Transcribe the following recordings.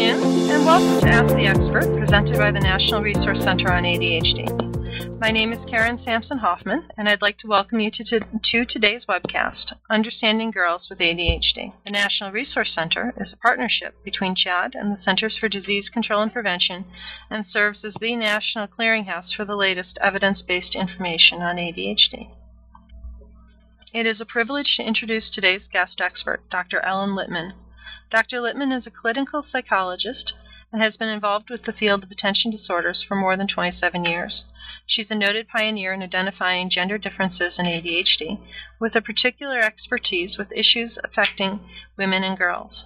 afternoon, and welcome to Ask the Expert, presented by the National Resource Center on ADHD. My name is Karen Sampson Hoffman, and I'd like to welcome you to, to, to, today's webcast, Understanding Girls with ADHD. The National Resource Center is a partnership between CHADD and the Centers for Disease Control and Prevention and serves as the national clearinghouse for the latest evidence based information on ADHD. It is a privilege to introduce today's guest expert, Dr. Ellen Littman. Dr. Littman is a clinical psychologist and has been involved with the field of attention disorders for more than 27 years. She's a noted pioneer in identifying gender differences in ADHD, with a particular expertise with issues affecting women and girls.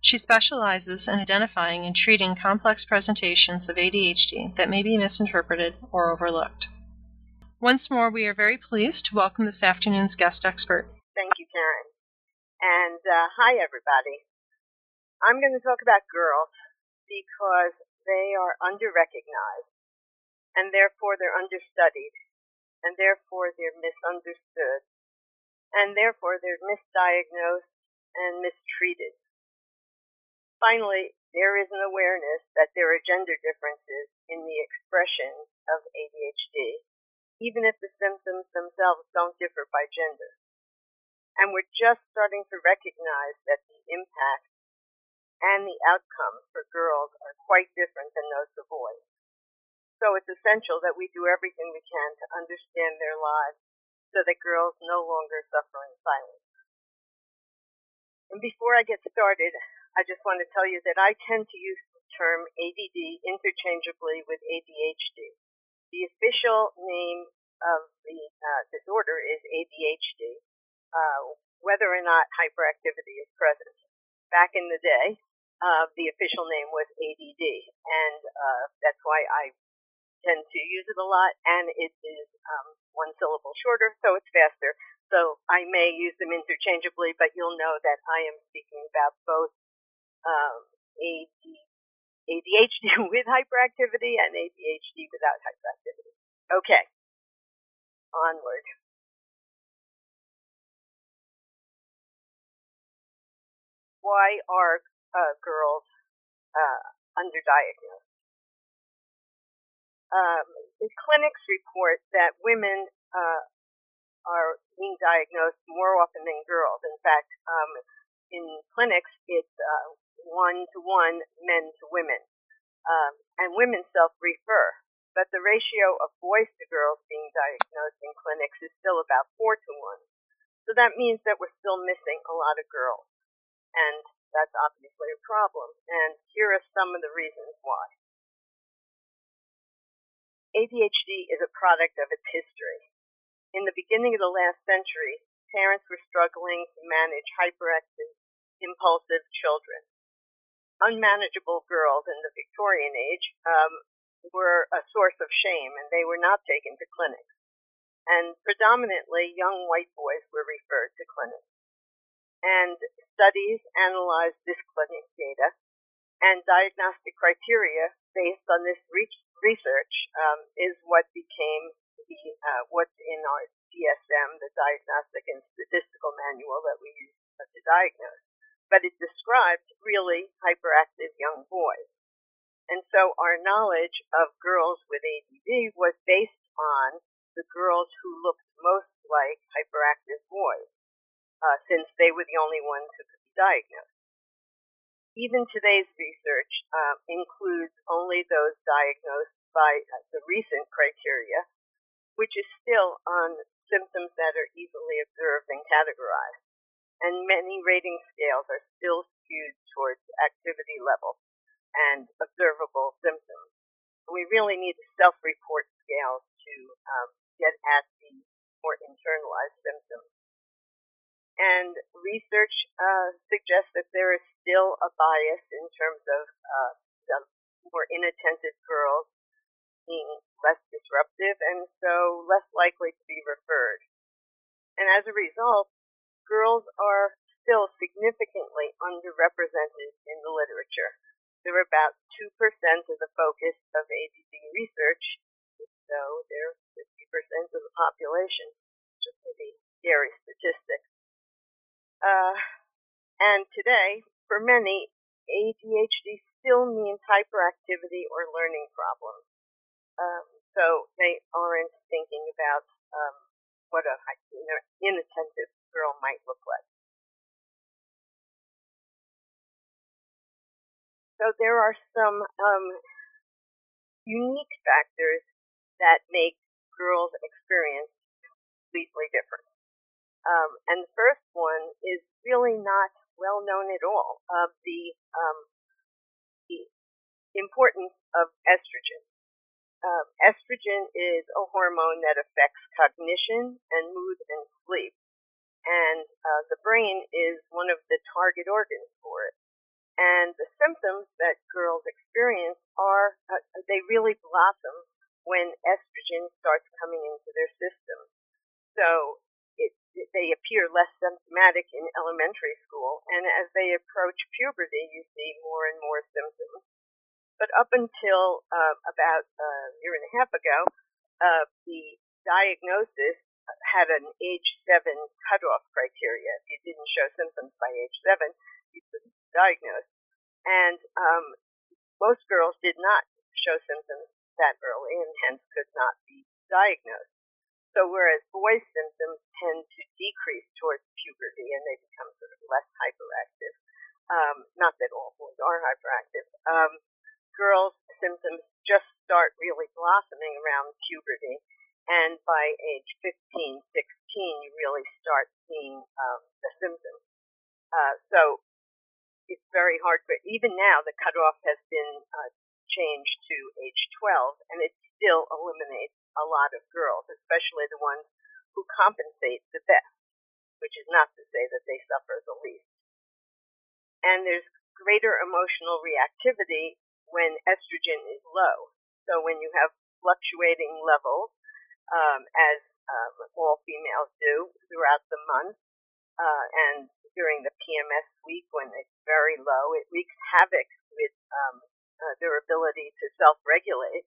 She specializes in identifying and treating complex presentations of ADHD that may be misinterpreted or overlooked. Once more, we are very pleased to welcome this afternoon's guest expert. Thank you, Karen. And uh, hi, everybody. I'm going to talk about girls because they are underrecognized and therefore they're understudied and therefore they're misunderstood and therefore they're misdiagnosed and mistreated. Finally, there is an awareness that there are gender differences in the expression of ADHD, even if the symptoms themselves don't differ by gender. And we're just starting to recognize that the impact and the outcomes for girls are quite different than those of boys. So it's essential that we do everything we can to understand their lives so that girls no longer suffer in silence. And before I get started, I just want to tell you that I tend to use the term ADD interchangeably with ADHD. The official name of the uh, disorder is ADHD, uh, whether or not hyperactivity is present. Back in the day, uh, the official name was ADD, and uh, that's why I tend to use it a lot, and it is um, one syllable shorter, so it's faster. So I may use them interchangeably, but you'll know that I am speaking about both um, AD, ADHD with hyperactivity and ADHD without hyperactivity. Okay, onward. Why are uh, girls uh, underdiagnosed. Um, the clinics report that women uh, are being diagnosed more often than girls. In fact, um, in clinics, it's one to one men to women, um, and women self-refer. But the ratio of boys to girls being diagnosed in clinics is still about four to one. So that means that we're still missing a lot of girls. And that's obviously a problem. And here are some of the reasons why. ADHD is a product of its history. In the beginning of the last century, parents were struggling to manage hyperactive, impulsive children. Unmanageable girls in the Victorian age um, were a source of shame, and they were not taken to clinics. And predominantly, young white boys were referred to clinics and studies analyzed this clinic data and diagnostic criteria based on this research um, is what became the uh, what's in our DSM, the Diagnostic and Statistical Manual that we use to diagnose. But it described really hyperactive young boys. And so our knowledge of girls with ADD was based on the girls who looked most like hyperactive boys uh, since they were the only ones who could be diagnosed. Even today's research um, includes only those diagnosed by uh, the recent criteria, which is still on symptoms that are easily observed and categorized. And many rating scales are still skewed towards activity level and observable symptoms. We really need self-report scales to um, get at the more internalized symptoms. And research uh, suggests that there is still a bias in terms of uh, more inattentive girls being less disruptive and so less likely to be referred. And as a result, girls are still significantly underrepresented in the literature. They're about 2% of the focus of ADD research, so they're 50% of the population, which is a scary statistic. Uh, and today, for many, ADHD still means hyperactivity or learning problems. Um, so they aren't thinking about um, what a you know, inattentive girl might look like. So there are some um, unique factors that make girls' experience completely different. Um, and the first one is really not well known at all of the, um, the importance of estrogen. Um, estrogen is a hormone that affects cognition and mood and sleep. And uh, the brain is one of the target organs for it. And the symptoms that girls experience are, uh, they really blossom when estrogen starts coming into their system. So they appear less symptomatic in elementary school, and as they approach puberty, you see more and more symptoms. But up until uh, about a year and a half ago, uh, the diagnosis had an age seven cutoff criteria. If you didn't show symptoms by age seven, you couldn't diagnosed. And um, most girls did not show symptoms that early and hence could not be diagnosed. So whereas boys' symptoms tend to decrease towards puberty and they become sort of less hyperactive, um, not that all boys are hyperactive, um, girls' symptoms just start really blossoming around puberty. And by age 15, 16, you really start seeing um, the symptoms. Uh, so it's very hard for even now the cutoff has been uh, changed to age 12 and it still eliminates a lot of girls especially the ones who compensate the best which is not to say that they suffer the least and there's greater emotional reactivity when estrogen is low so when you have fluctuating levels um, as um, all females do throughout the month uh, and during the PMS week when it's very low. It wreaks havoc with um, uh, their ability to self-regulate,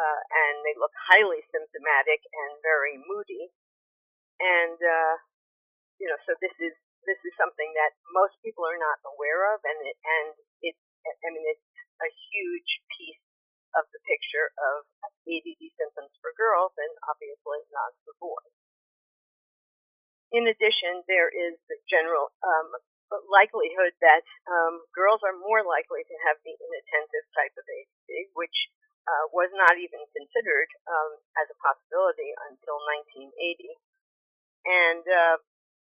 uh, and they look highly symptomatic and very moody. And uh, you know, so this is this is something that most people are not aware of, and it, and it I mean it's a huge piece of the picture of ADD symptoms for girls, and obviously not for boys. In addition, there is the general um, likelihood that um, girls are more likely to have the inattentive type of ADD, which uh, was not even considered um, as a possibility until 1980. And uh,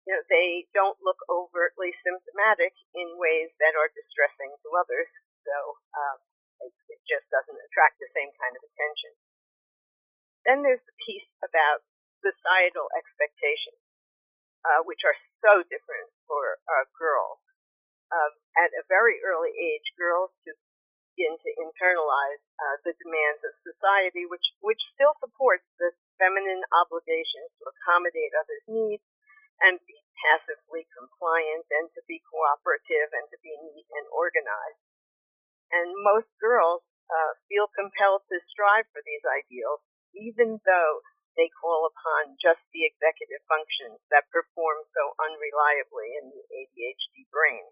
you know, they don't look overtly symptomatic in ways that are distressing to others, so um, it, it just doesn't attract the same kind of attention. Then there's the piece about societal expectations uh, which are so different for uh, girls. Um, at a very early age, girls to begin to internalize uh, the demands of society, which which still supports the feminine obligations to accommodate others' needs and be passively compliant and to be cooperative and to be neat and organized. And most girls uh, feel compelled to strive for these ideals, even though they call upon just the executive functions that perform so unreliably in the ADHD brain.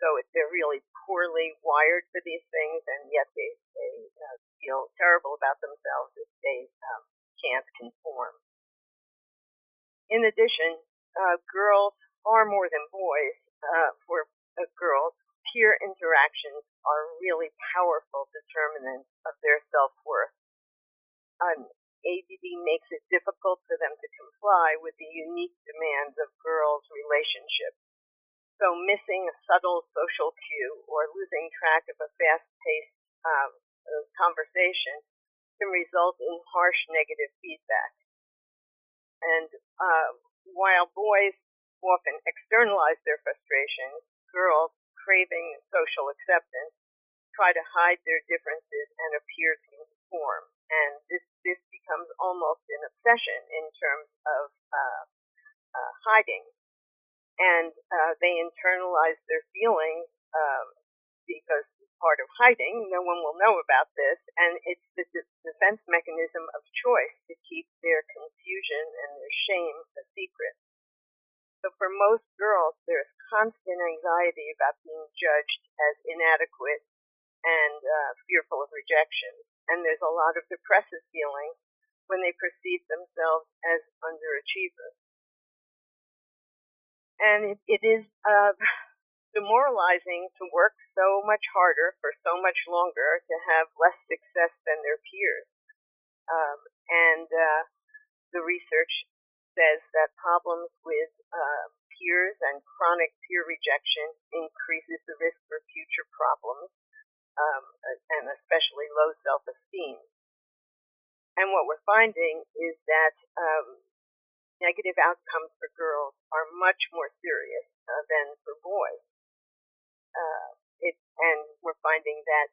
So they're really poorly wired for these things, and yet they, they uh, feel terrible about themselves if they um, can't conform. In addition, uh, girls, far more than boys, uh, for uh, girls, peer interactions are really powerful determinants of their self-worth. Um, ADD makes it difficult for them to comply with the unique demands of girls' relationships. So missing a subtle social cue or losing track of a fast-paced um, conversation can result in harsh negative feedback. And uh, while boys often externalize their frustrations, girls, craving social acceptance, try to hide their differences and appear to conform. And this, this becomes almost an obsession in terms of uh, uh, hiding. And uh, they internalize their feelings um, because it's part of hiding, no one will know about this, and it's the d- defense mechanism of choice to keep their confusion and their shame a secret. So for most girls, there's constant anxiety about being judged as inadequate and uh, fearful of rejection. And there's a lot of depressive feeling when they perceive themselves as underachievers. And it, it is uh, demoralizing to work so much harder for so much longer to have less success than their peers. Um, and uh, the research says that problems with uh, peers and chronic peer rejection increases the risk for future problems, um, and especially low self-esteem. And what we're finding is that um, negative outcomes for girls are much more serious uh, than for boys. Uh, it, and we're finding that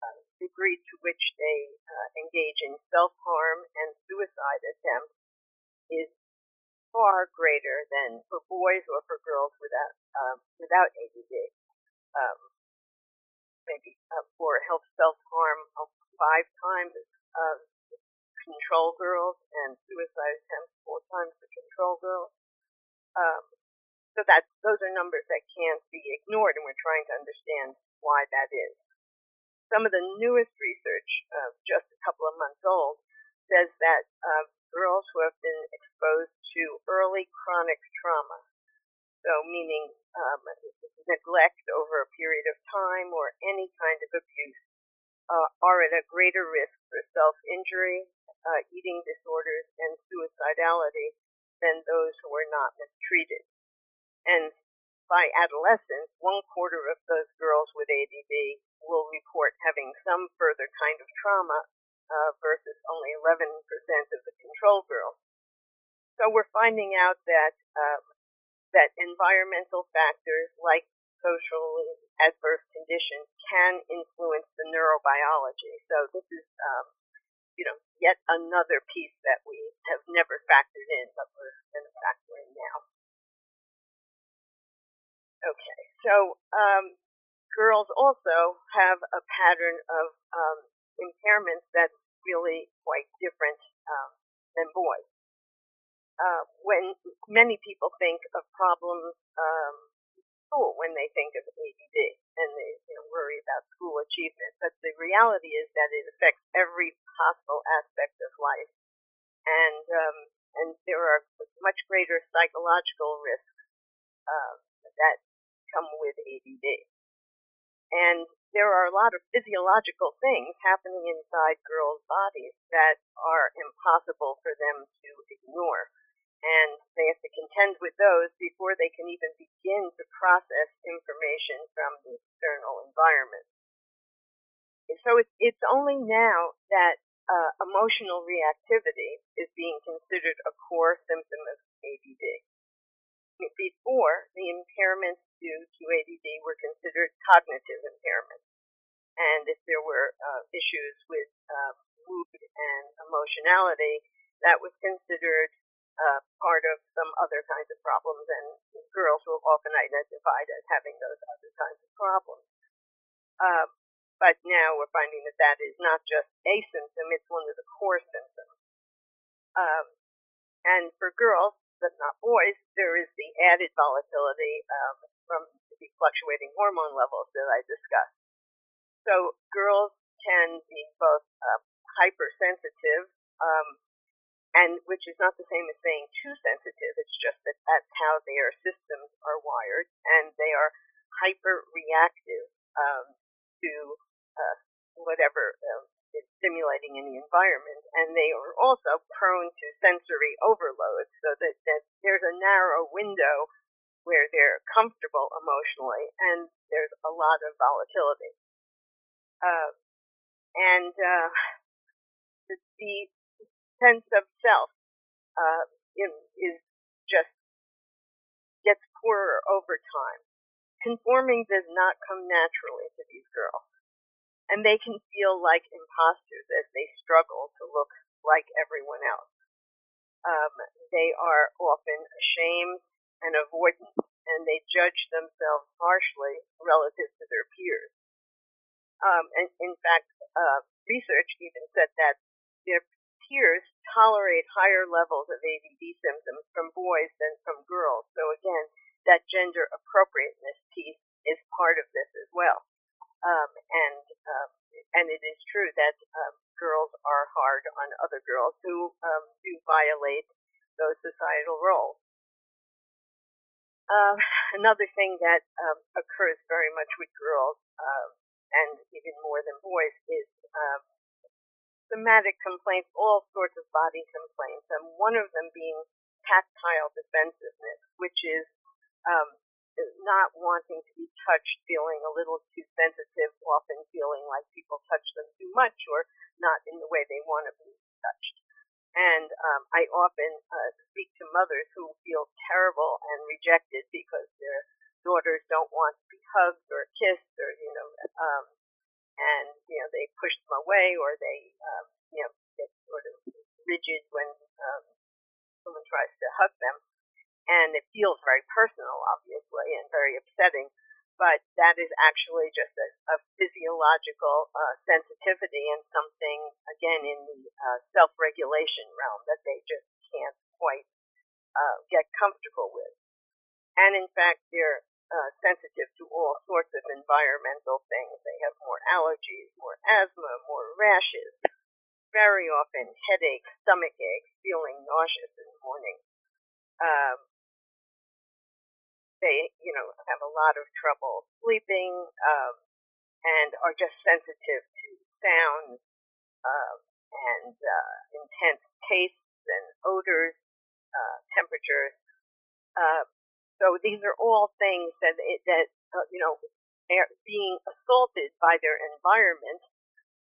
uh, degree to which they uh, engage in self-harm and suicide attempts is far greater than for boys or for girls without um, without ADD. Um, maybe uh, for health self-harm five times uh, control girls and suicide attempts four times the control girls. Um, so that those are numbers that can't be ignored, and we're trying to understand why that is. Some of the newest research, uh, just a couple of months old, says that uh, girls who have been exposed to early chronic trauma, so meaning um, neglect over a period of time or any kind of abuse, uh, are at a greater risk for self-injury, uh, eating disorders, and suicidality than those who are not mistreated. And by adolescence, one quarter of those girls with ADD will report having some further kind of trauma uh, versus only 11% of the control girls. So we're finding out that um, that environmental factors like socially adverse conditions can influence the neurobiology. So this is, um, you know, yet another piece that we have never factored in, but we're going to factor in now. Okay, so um, girls also have a pattern of um, impairments that's really quite different um, than boys. Uh, when many people think of problems um, school when they think of ADD and they you know, worry about school achievement, but the reality is that it affects every possible aspect of life, and um, and there are much greater psychological risks uh, that come with ADD. And there are a lot of physiological things happening inside girls' bodies that are impossible for them to ignore. And they have to contend with those before they can even begin to process information from the external environment. And So it's, it's only now that uh, emotional reactivity is being considered a core symptom of ADD. Before, the impairments due to ADD were considered cognitive impairments. And if there were uh, issues with uh, mood and emotionality, that was considered uh, part of some other kinds of problems, and girls were often identified as having those other kinds of problems. Um, but now we're finding that that is not just a symptom, it's one of the core symptoms. Um, and for girls, but not boys, there is the added volatility um, from the fluctuating hormone levels that I discussed. So girls can be both uh, hypersensitive, um, and which is not the same as saying too sensitive. It's just that that's how their systems are wired, and they are hyper reactive um, to uh, whatever um, is stimulating in the environment, and they are also prone to sensory overload, so that, that there's a narrow window where they're comfortable emotionally, and there's a lot of volatility. Uh, and uh, the, the, sense of self uh, is just gets poorer over time. Conforming does not come naturally to these girls and they can feel like imposters as they struggle to look like everyone else. Um, they are often ashamed and avoidant, and they judge themselves harshly relative to their peers. Um, and in fact, uh, research even said that their peers tolerate higher levels of ADD symptoms from boys than from girls. So again, that gender appropriateness piece is part of this as well. Um, and um, and it is true that um, girls are hard on other girls who um, do violate those societal roles. Uh, another thing that um, occurs very much with girls, and even more than boys, is somatic complaints, all sorts of body complaints, and one of them being tactile defensiveness, which is um, not wanting to be touched, feeling a little too sensitive, often feeling like people touch them too much or not in the way they want to be touched. And um, I often uh, speak to mothers who feel terrible and rejected because their daughters don't want to be hugged or kissed or, you know, um, and, you know, they push them away or they, um, you know, get sort of rigid when um, someone tries to hug them. And it feels very personal, obviously, and very upsetting but that is actually just a, a physiological uh, sensitivity and something, again, in the uh, self-regulation realm that they just can't quite uh, get comfortable with. And in fact, they're uh, sensitive to all sorts of environmental things. They have more allergies, more asthma, more rashes, very often headaches, stomach aches, feeling nauseous in the morning. Um, they, you know, have a lot of trouble sleeping um, and are just sensitive to sounds uh, and uh, intense tastes and odors, uh, temperatures. Uh, so these are all things that that uh, you know are being assaulted by their environment,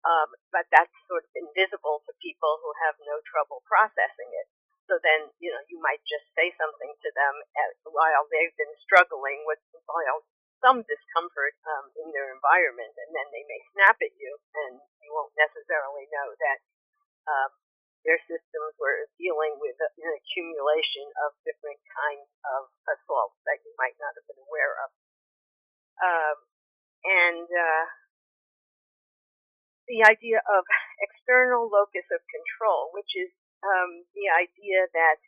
um, but that's sort of invisible to people who have no trouble processing it. So then, you know, you might just say something to them at, while they've been struggling with while some discomfort um, in their environment, and then they may snap at you, and you won't necessarily know that um, their systems were dealing with an accumulation of different kinds of assaults that you might not have been aware of. Um, and uh, the idea of external locus of control, which is um, the idea that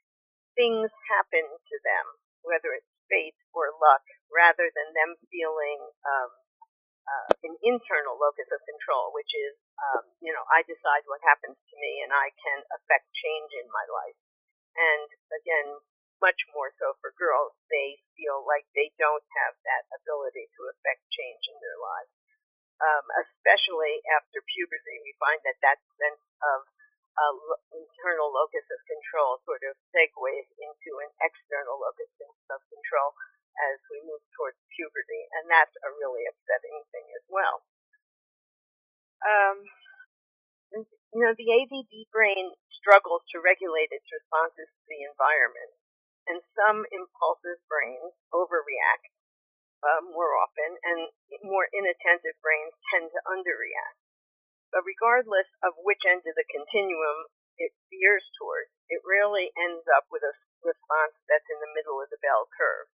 things happen to them, whether it's fate or luck, rather than them feeling um, uh, an internal locus of control, which is, um, you know, I decide what happens to me and I can affect change in my life. And again, much more so for girls, they feel like they don't have that ability to affect change in their lives. Um, especially after puberty, we find that that sense of uh, internal locus of control sort of segues into an external locus of control as we move towards puberty, and that's a really upsetting thing as well. Um, you know, the ADD brain struggles to regulate its responses to the environment, and some impulsive brains overreact uh, more often, and more inattentive brains tend to underreact. But regardless of which end of the continuum it veers towards, it rarely ends up with a response that's in the middle of the bell curve.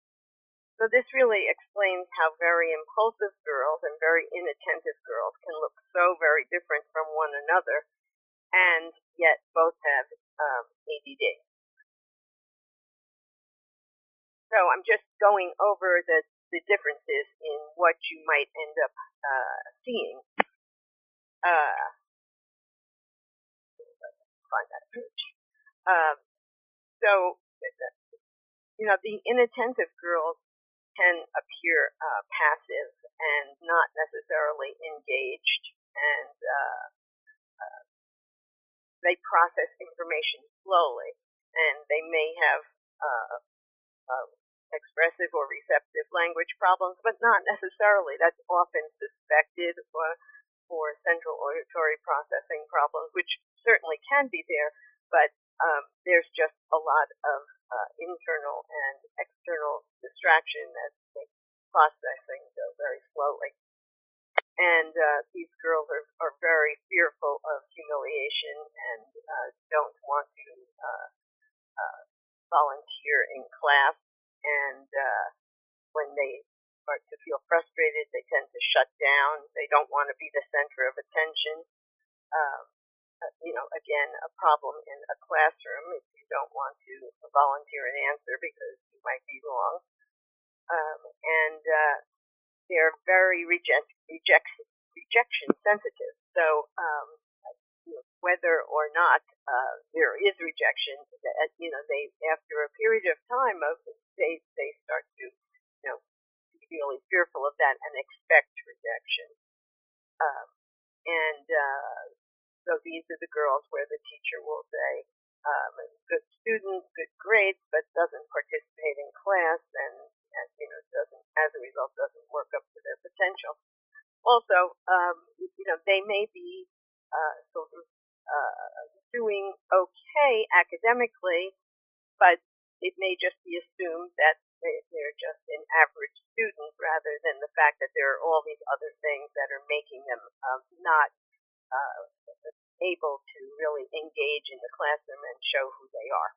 So this really explains how very impulsive girls and very inattentive girls can look so very different from one another, and yet both have um, ADD. So I'm just going over the, the differences in what you might end up uh, seeing uh, find that. Um, so, you know, the inattentive girls can appear uh, passive and not necessarily engaged, and uh, uh, they process information slowly, and they may have uh, uh, expressive or receptive language problems, but not necessarily. That's often suspected or for central auditory processing problems, which certainly can be there, but um, there's just a lot of uh, internal and external distraction that makes processing go very slowly. And uh, these girls are, are very fearful of humiliation and uh, don't want to uh, uh, volunteer in class. And uh, when they start to feel frustrated. They tend to shut down. They don't want to be the center of attention. Um, you know, again, a problem in a classroom if you don't want to volunteer an answer because you might be wrong. um, and uh, they're very reject, reject, rejection sensitive. So um, whether or not uh, there is rejection, that, you know, they after a period of time of they they start to you know be really fearful of that and expect rejection. Um, and uh, so these are the girls where the teacher will say, um, good student, good grades, but doesn't participate in class and, and you know doesn't as a result doesn't work up to their potential. Also, um, you know they may be uh, sort of uh, doing okay academically, but it may just be assumed that they're just an average student rather than the fact that there are all these other things that are making them um, not uh, able to really engage in the classroom and show who they are.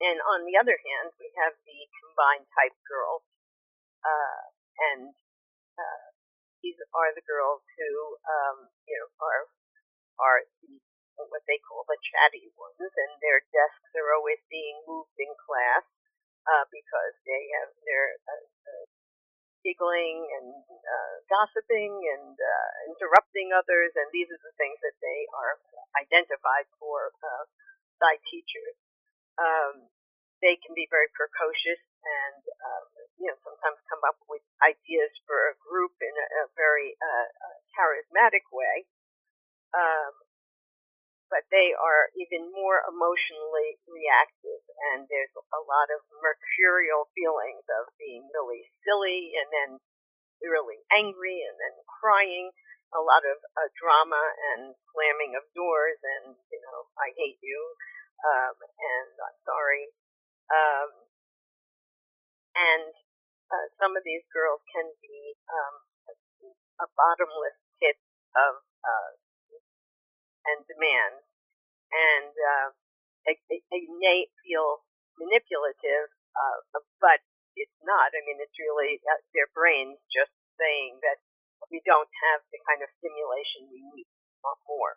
And on the other hand, we have the combined type girls, uh, and uh, these are the girls who, um, you know, are are the what they call the chatty ones, and their desks are always being moved in class uh, because they have their uh, uh, giggling and uh, gossiping and uh, interrupting others, and these are the things that they are identified for uh, by teachers. Um, they can be very precocious and um, you know sometimes come up with ideas for a group in a, a very uh, charismatic way. Um, but they are even more emotionally reactive and there's a lot of mercurial feelings of being really silly and then really angry and then crying a lot of uh, drama and slamming of doors and you know I hate you um, and I'm sorry um, and uh, some of these girls can be um, a bottomless pit of uh, and demand, and uh, may feel manipulative, uh, but it's not. I mean, it's really uh, their brains just saying that we don't have the kind of stimulation we need or more.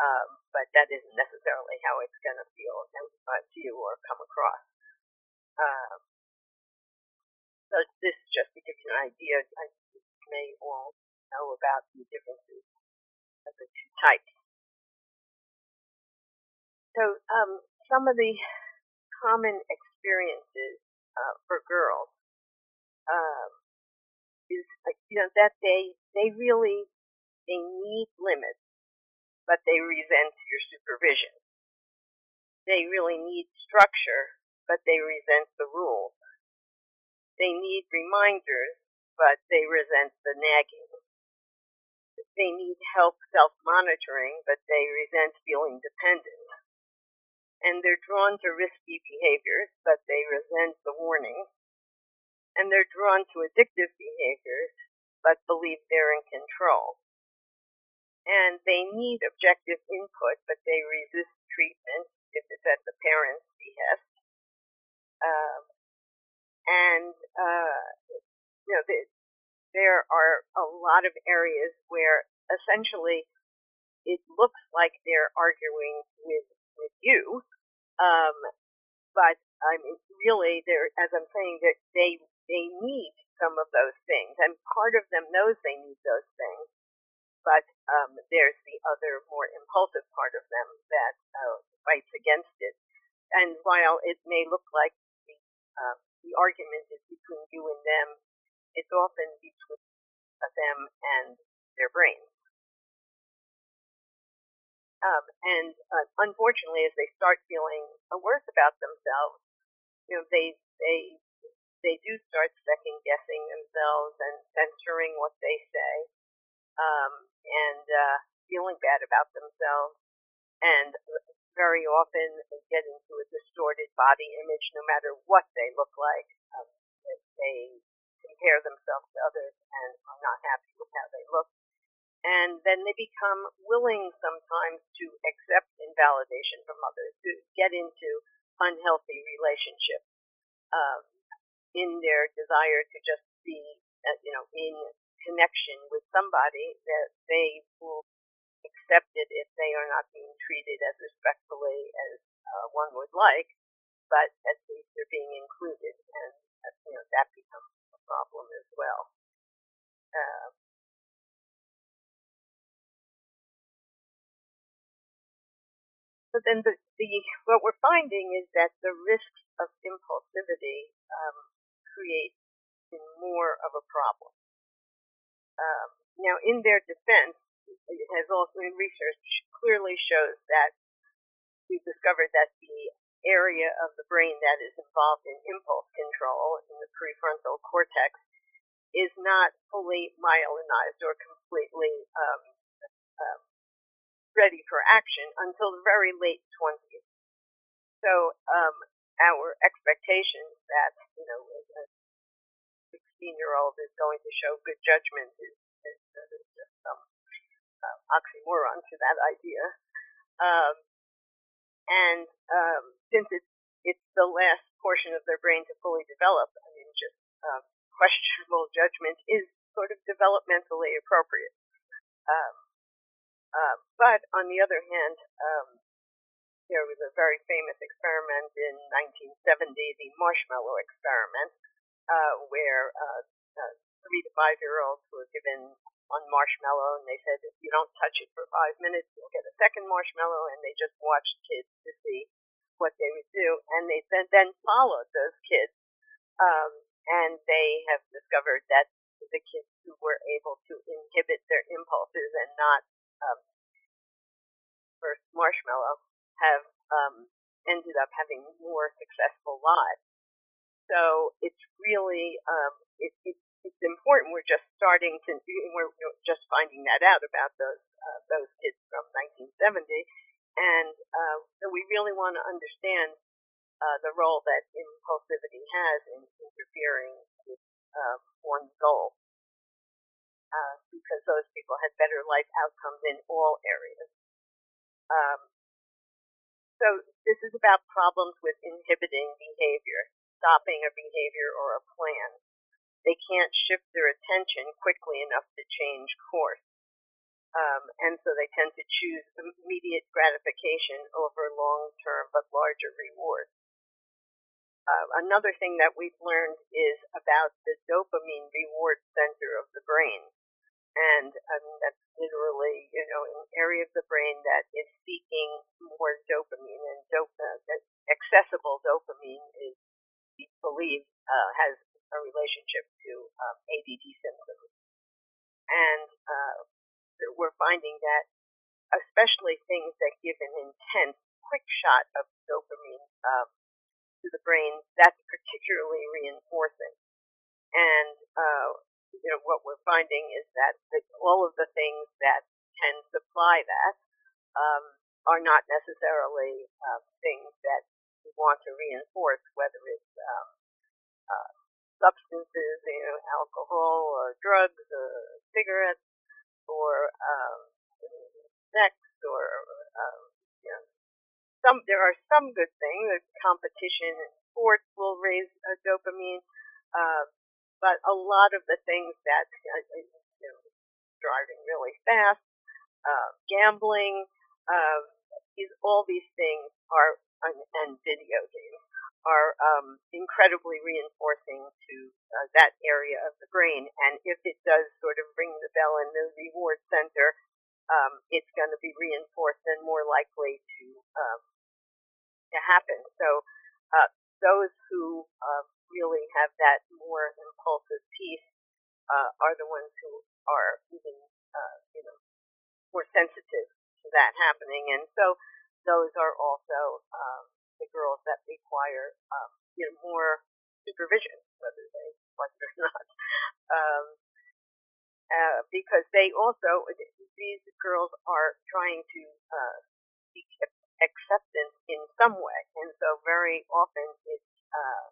Um, but that isn't necessarily how it's going to feel to you or come across. Um, so this just to give you an idea, I may all know about the differences of the two types. So um, some of the common experiences uh, for girls um, is you know that they they really they need limits, but they resent your supervision. They really need structure, but they resent the rules. They need reminders, but they resent the nagging. They need help self-monitoring, but they resent feeling dependent and they're drawn to risky behaviors, but they resent the warnings. And they're drawn to addictive behaviors, but believe they're in control. And they need objective input, but they resist treatment if it's at the parent's behest. Um, and, uh, you know, there are a lot of areas where essentially it looks like they're arguing with with you. Um, but I mean, really, there, as I'm saying, that they they need some of those things, and part of them knows they need those things. But um, there's the other, more impulsive part of them that uh, fights against it. And while it may look like the uh, the argument is between you and them, it's often between them and their brains. Um, and uh, unfortunately, as they start feeling worse about themselves, you know, they they they do start second guessing themselves and censoring what they say, um, and uh, feeling bad about themselves, and very often they get into a distorted body image, no matter what they look like. Um, they compare themselves to others and are not happy with how they look and then they become willing sometimes to accept invalidation from others, to get into unhealthy relationships um, in their desire to just be, uh, you know, in connection with somebody that they will accept it if they are not being treated as respectfully as uh, one would like, but at least they're being included, and uh, you know that becomes a problem as well. Uh, so then the, the what we're finding is that the risks of impulsivity um, create more of a problem. Um, now, in their defense, it has also in research clearly shows that we've discovered that the area of the brain that is involved in impulse control in the prefrontal cortex is not fully myelinized or completely um, um, ready for action until the very late 20s. So um, our expectation that you know a 16 year old is going to show good judgment is, is, is just some uh, oxymoron to that idea. Um, and um, since it's it's the last portion of their brain to fully develop, I mean, just um, questionable judgment is sort of developmentally appropriate. Um, uh, but on the other hand, um, there was a very famous experiment in 1970, the marshmallow experiment, uh, where uh, uh, three to five year olds were given one marshmallow, and they said if you don't touch it for five minutes, you'll get a second marshmallow, and they just watched kids to see what they would do, and they then, then followed those kids, um, and they have discovered that the kids who were able to inhibit their impulses and not um, first marshmallow have um, ended up having more successful lives. So it's really um, it, it, it's important. We're just starting to we're just finding that out about those uh, those kids from 1970, and uh, so we really want to understand uh, the role that impulsivity has in interfering with um, one's goal, uh, because those people had better life outcomes in all areas. Um, so this is about problems with inhibiting behavior, stopping a behavior or a plan they can't shift their attention quickly enough to change course. Um, and so they tend to choose immediate gratification over long-term but larger rewards. Uh, another thing that we've learned is about the dopamine reward center of the brain. And um, that's literally, you know, an area of the brain that is seeking more dopamine. And dop- uh, that accessible dopamine is believed uh, has a relationship to um, ADD symptoms. And uh, we're finding that especially things that give an intense, quick shot of dopamine um, to the brain, that's particularly reinforcing. And uh, you know what we're finding is that all of the things that can supply that um, are not necessarily uh, things that we want to reinforce, whether it's um, uh, substances, you know, alcohol or drugs or cigarettes or um, sex or um, some there are some good things. Competition in sports will raise uh, dopamine, uh, but a lot of the things that uh, you know, driving really fast, uh, gambling, uh, these all these things are and, and video games are um, incredibly reinforcing to uh, that area of the brain. And if it does sort of ring the bell in the reward center, um, it's going to be reinforced and more likely to um, to happen. So uh, those who uh, really have that more impulsive piece uh, are the ones who are even uh, you know more sensitive to that happening, and so those are also um, the girls that require um, you know more supervision, whether they want it or not, um, uh, because they also these girls are trying to uh, seek acceptance in some way, and so very often it's uh,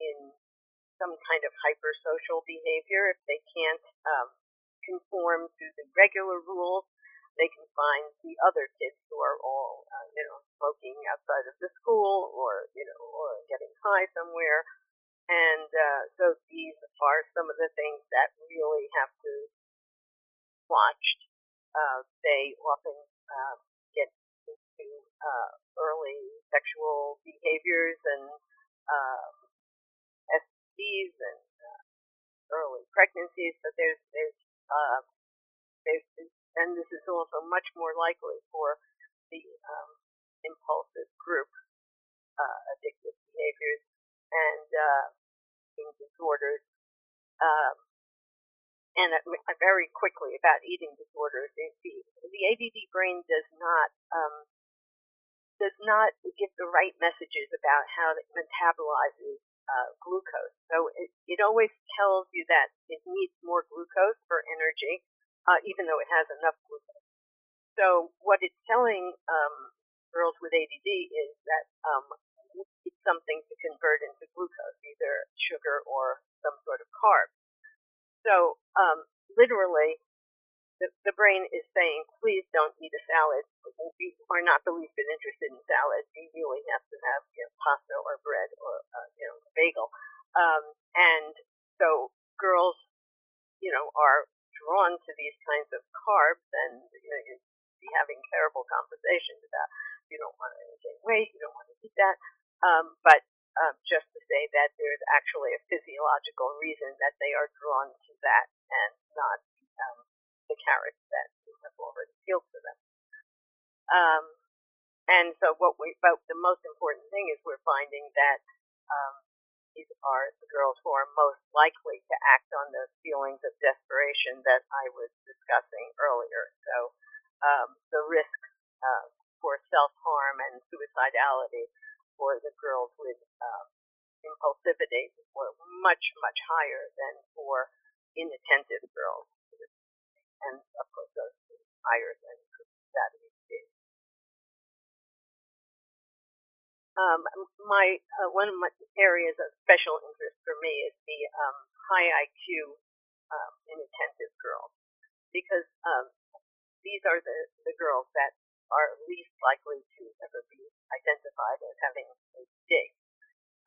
in some kind of hypersocial behavior if they can't um, conform to the regular rules they can find the other kids who are all, uh, you know, smoking outside of the school or, you know, or getting high somewhere. And uh, so these are some of the things that really have to watched. Uh, they often uh, get into uh, early sexual behaviors and um, STDs and uh, early pregnancies, but there's there's uh, there's and this is also much more likely for the um, impulsive group uh, addictive behaviors and uh, eating disorders. Um, and uh, very quickly about eating disorders, the, the ADD brain does not um, does not give the right messages about how it metabolizes uh, glucose. So it, it always tells you that it needs more glucose for energy, uh, even though it has enough glucose. So what it's telling um, girls with ADD is that um, something to convert into glucose, either sugar or some sort of carb. So um, literally, the, the brain is saying, please don't eat a salad. We are not the least bit interested in salad. You really have to have you know, pasta or bread or uh, you know bagel. Um, and so girls, you know, are drawn to these kinds of carbs, and you know, you be having terrible conversations about you don't want to gain weight, you don't want to eat that. Um, but um, just to say that there's actually a physiological reason that they are drawn to that and not um, the carrots that have already peeled for them. Um, and so what we, but the most important thing is we're finding that um, these are the girls who are most likely to act on the feelings of desperation that I was discussing earlier. So um, the risk uh, for self-harm and suicidality for the girls with um, impulsivity were much, much higher than for inattentive girls. And of course, those were higher than that Um, my uh, one of my areas of special interest for me is the um, high IQ um, inattentive girls because um, these are the, the girls that are least likely to ever be identified as having a dig,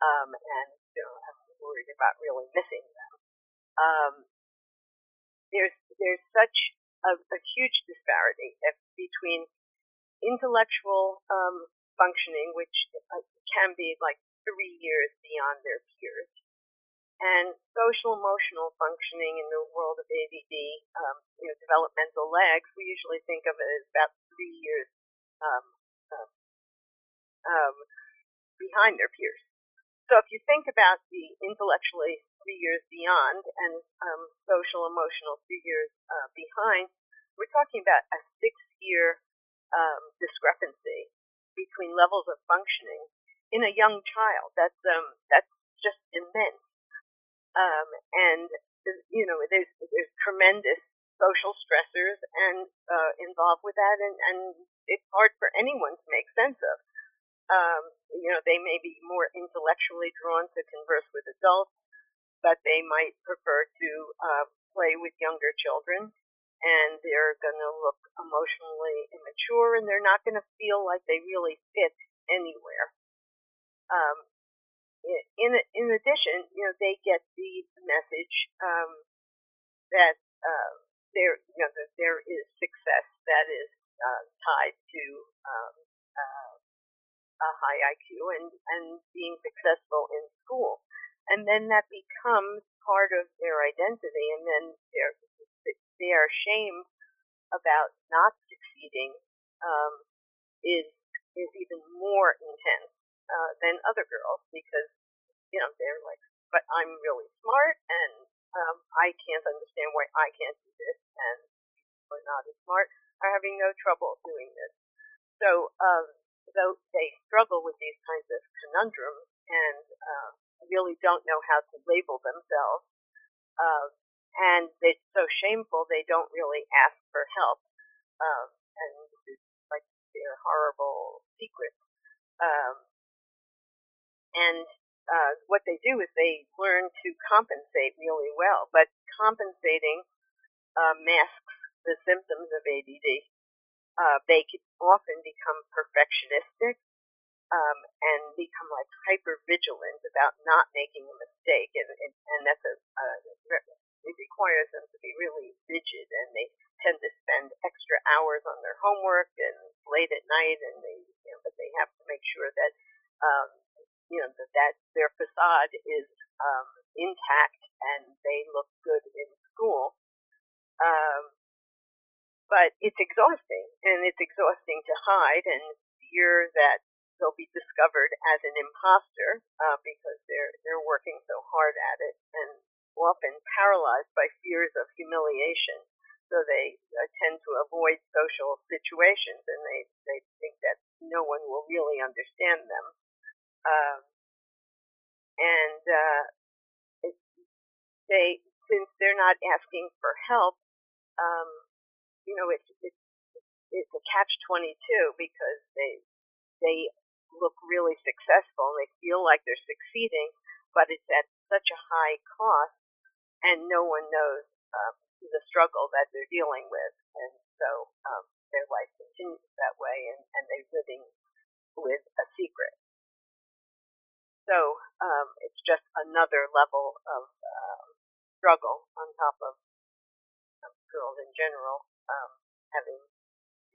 um, and you know, I'm worried about really missing them. Um, there's there's such a, a huge disparity between intellectual um, functioning, which uh, can be like three years beyond their peers, and social emotional functioning in the world of ADD, um, you know, developmental lags, we usually think of it as about three years um, um, um, behind their peers. So if you think about the intellectually three years beyond and um, social emotional three years uh, behind, we're talking about a six-year um, discrepancy between levels of functioning in a young child. That's that's just immense. Um, and you know, there's there's tremendous social stressors and uh, involved with that, and, and it's hard for anyone to make sense of. Um, you know, they may be more intellectually drawn to converse with adults, but they might prefer to uh, play with younger children, and they're going to look emotionally immature, and they're not going to feel like they really fit anywhere. Um, in in addition, you know, they get the message um, that uh, there you know that there is success that is uh, tied to um, uh, a high IQ and and being successful in school, and then that becomes part of their identity, and then they're they are shamed about not succeeding um, is is even more intense uh, than other girls because you know they're like, but I'm really smart and um, I can't understand why I can't do this, and people are not as smart are having no trouble doing this. So, um, though they struggle with these kinds of conundrums and uh, really don't know how to label themselves, uh, and it's so shameful they don't really ask for help, um, and it's like their horrible secrets. Um, and uh, what they do is they learn to compensate really well, but compensating uh, masks the symptoms of ADD. Uh, they can often become perfectionistic um, and become like hyper vigilant about not making a mistake, and and, and that's a uh, it requires them to be really rigid, and they tend to spend extra hours on their homework and late at night, and they you know, but they have to make sure that um, you know that that their facade is um, intact and they look good in school. Um, but it's exhausting, and it's exhausting to hide and fear that they'll be discovered as an imposter uh, because they're they're working so hard at it, and often paralyzed by fears of humiliation. So they uh, tend to avoid social situations, and they they think that no one will really understand them. Um, and uh, it, they since they're not asking for help, um, you know, it's it's it's a catch twenty two because they they look really successful and they feel like they're succeeding, but it's at such a high cost, and no one knows um, the struggle that they're dealing with, and so um, their life continues that way, and, and they're living with a secret. So um, it's just another level of um, struggle on top of girls in general um, having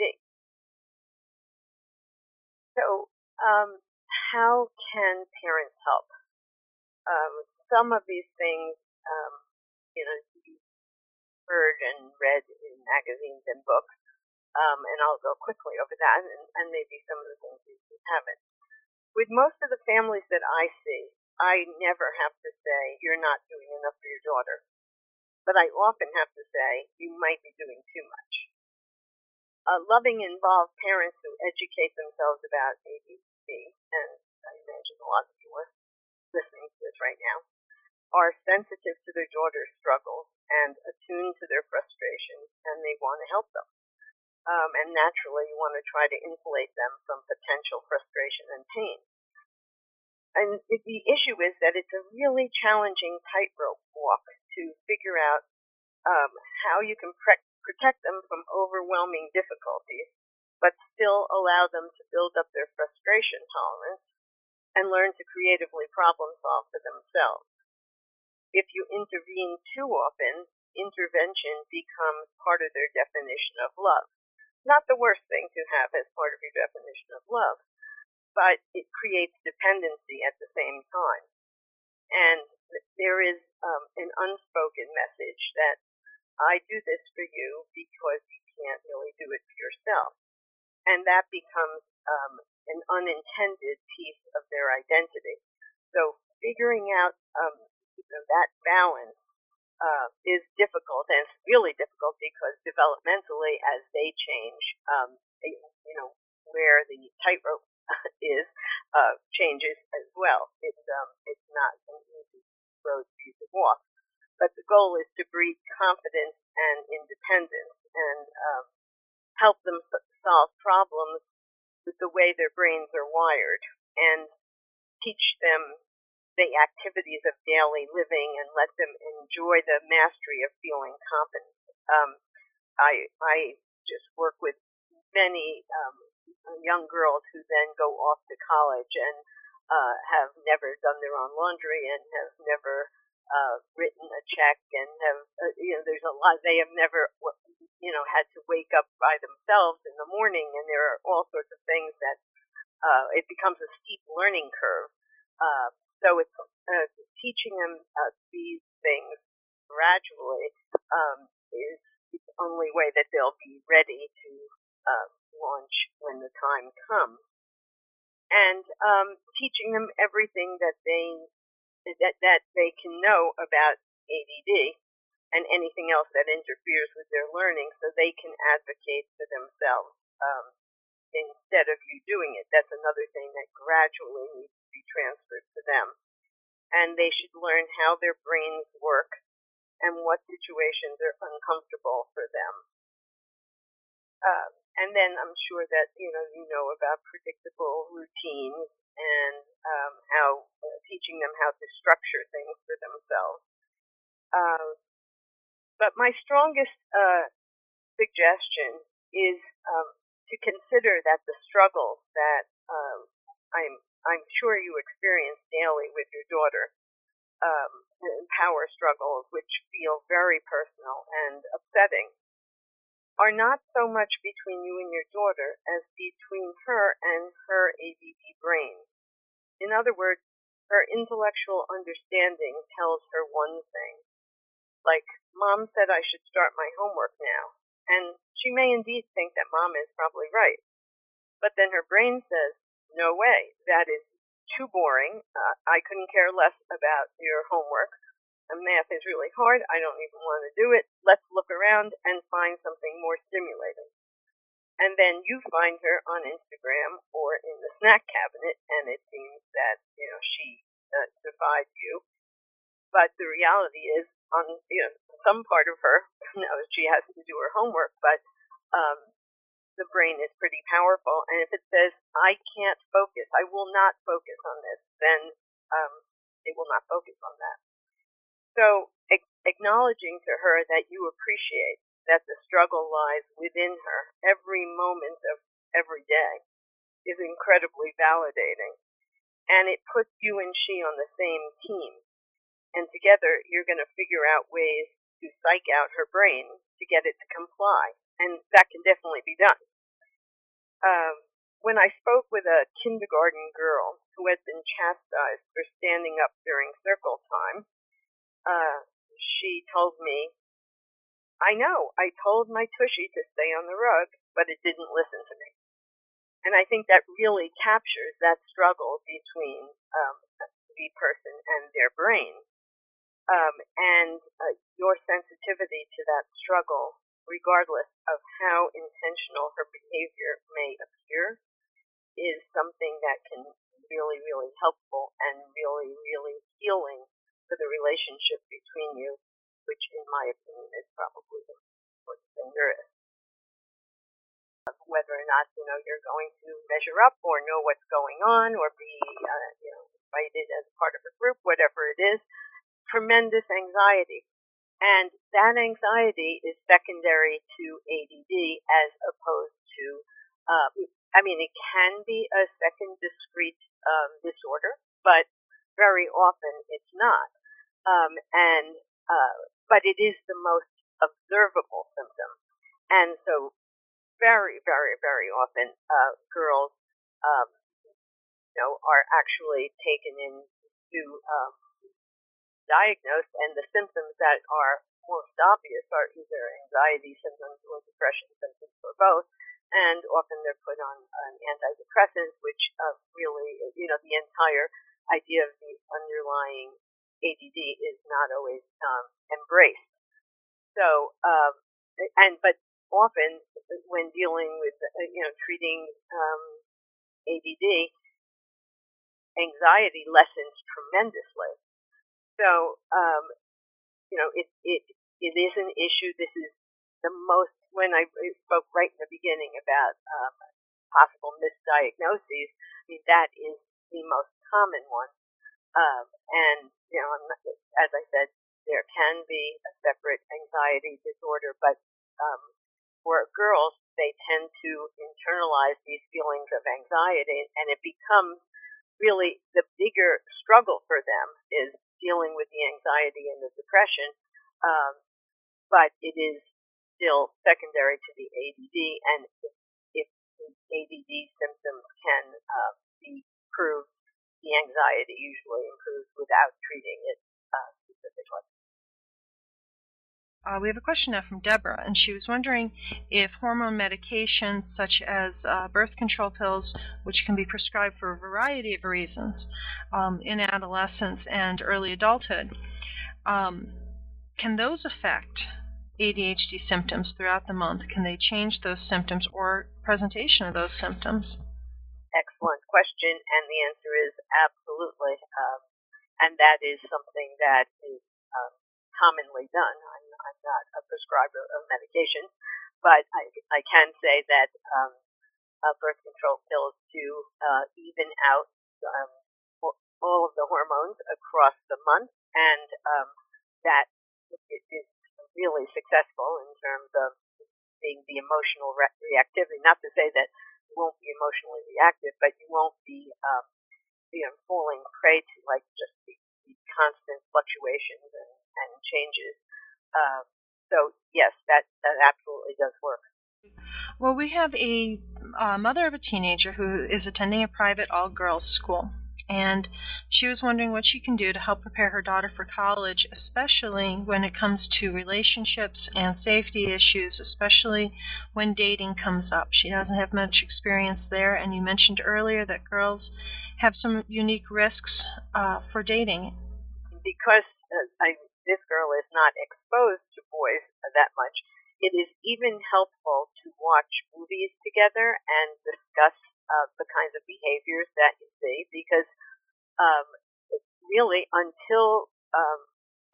D. So um, how can parents help? Um, some of these things, um, you know, you've heard and read in magazines and books, um, and I'll go quickly over that, and, and maybe some of the things you haven't. With most of the families that I see, I never have to say, you're not doing enough for your daughter. But I often have to say, you might be doing too much. Uh, loving involved parents who educate themselves about ADD, and I imagine a lot of you are listening to this right now, are sensitive to their daughter's struggles and attuned to their frustrations, and they want to help them um, and naturally you want to try to insulate them from potential frustration and pain. And the issue is that it's a really challenging tightrope walk to figure out um, how you can pre- protect them from overwhelming difficulties, but still allow them to build up their frustration tolerance and learn to creatively problem solve for themselves. If you intervene too often, intervention becomes part of their definition of love not the worst thing to have as part of your definition of love, but it creates dependency at the same time. And there is um, an unspoken message that I do this for you because you can't really do it for yourself. And that becomes um, an unintended piece of their identity. So figuring out um, you know, that balance uh, is difficult, and it's really difficult because developmentally, as they change, um, you know, where the tightrope is uh, changes as well. It's um, it's not an easy road to walk, but the goal is to breed confidence and independence and um, help them solve problems with the way their brains are wired and teach them the activities of daily living and let them enjoy the mastery of feeling confident. Um, I I just work with many um, young girls who then go off to college and uh, have never done their own laundry and have never uh, written a check and have uh, you know there's a lot they have never you know had to wake up by themselves in the morning and there are all sorts of things that uh, it becomes a steep learning curve. Uh, so it's uh, teaching them uh, these things gradually um, is the only way that they'll be ready to uh, launch when the time comes. And um, teaching them everything that they that that they can know about ADD and anything else that interferes with their learning, so they can advocate for themselves um, instead of you doing it. That's another thing that gradually needs to be transferred to them. And they should learn how their brains work and what situations are uncomfortable for them. Um, and then I'm sure that you know you know about predictable routines and um, how uh, teaching them how to structure things for themselves. Uh, but my strongest uh, suggestion is um, to consider that the struggles that um, I'm I'm sure you experience daily with your daughter, um, power struggles, which feel very personal and upsetting, are not so much between you and your daughter as between her and her ADD brain. In other words, her intellectual understanding tells her one thing. Like, mom said I should start my homework now. And she may indeed think that mom is probably right. But then her brain says, no way, that is too boring. Uh, I couldn't care less about your homework. And math is really hard. I don't even want to do it. Let's look around and find something more stimulating. And then you find her on Instagram or in the snack cabinet, and it seems that you know she uh, defied you. But the reality is, on you know some part of her knows she has to do her homework, but um, the brain is pretty powerful. And if it says I can't focus, I will not focus on this, then um, it will not focus on that. So acknowledging to her that you appreciate that the struggle lies within her every moment of every day is incredibly validating. And it puts you and she on the same team. And together you're going to figure out ways to psych out her brain to get it to comply. And that can definitely be done. Um, when I spoke with a kindergarten girl who had been chastised for standing up during circle time, uh, she told me I know. I told my tushy to stay on the rug, but it didn't listen to me. And I think that really captures that struggle between um, the person and their brain. Um, and uh, your sensitivity to that struggle, regardless of how intentional her behavior may appear, is something that can really, really helpful and really, really healing for the relationship between you which in my opinion is probably the important thing. Whether or not you know you're going to measure up or know what's going on or be uh, you know invited as part of a group, whatever it is, tremendous anxiety, and that anxiety is secondary to ADD as opposed to uh, I mean it can be a second discrete um, disorder, but very often it's not. Um, and uh, but it is the most observable symptom. And so very, very, very often, uh, girls, um, you know, are actually taken in to, um, diagnosed and the symptoms that are most obvious are either anxiety symptoms or depression symptoms or both. And often they're put on an antidepressant, which uh, really, you know, the entire idea of the underlying ADD is not always um, embraced. So, um, and but often when dealing with uh, you know treating um, ADD, anxiety lessens tremendously. So, um, you know, it it it is an issue. This is the most when I spoke right in the beginning about um, possible misdiagnoses. I mean, that is the most common one. Um, and, you know, as I said, there can be a separate anxiety disorder, but um, for girls, they tend to internalize these feelings of anxiety, and it becomes really the bigger struggle for them is dealing with the anxiety and the depression. Um, but it is still secondary to the ADD, and if, if the ADD symptoms can uh, be proved the anxiety usually improves without treating it uh. Uh, we have a question now from Deborah, and she was wondering if hormone medications such as uh, birth control pills, which can be prescribed for a variety of reasons um, in adolescence and early adulthood, um, can those affect ADHD symptoms throughout the month? Can they change those symptoms or presentation of those symptoms? excellent question, and the answer is absolutely. Um, and that is something that is um, commonly done. I'm, I'm, not a prescriber of medication, but I, I can say that um, uh, birth control pills do uh, even out um, all of the hormones across the month, and um, that is really successful in terms of being the emotional re- reactivity. Not to say that you won't be emotionally reactive, but you won't be, um, you know, falling prey to like just the, constant fluctuations and, and changes. Um, so yes, that that absolutely does work. Well, we have a uh, mother of a teenager who is attending a private all-girls school, and she was wondering what she can do to help prepare her daughter for college, especially when it comes to relationships and safety issues, especially when dating comes up. She doesn't have much experience there, and you mentioned earlier that girls have some unique risks uh, for dating. Because uh, I, this girl is not exposed to boys that much, it is even helpful to watch movies together and discuss uh, the kinds of behaviors that you see because um, really until um,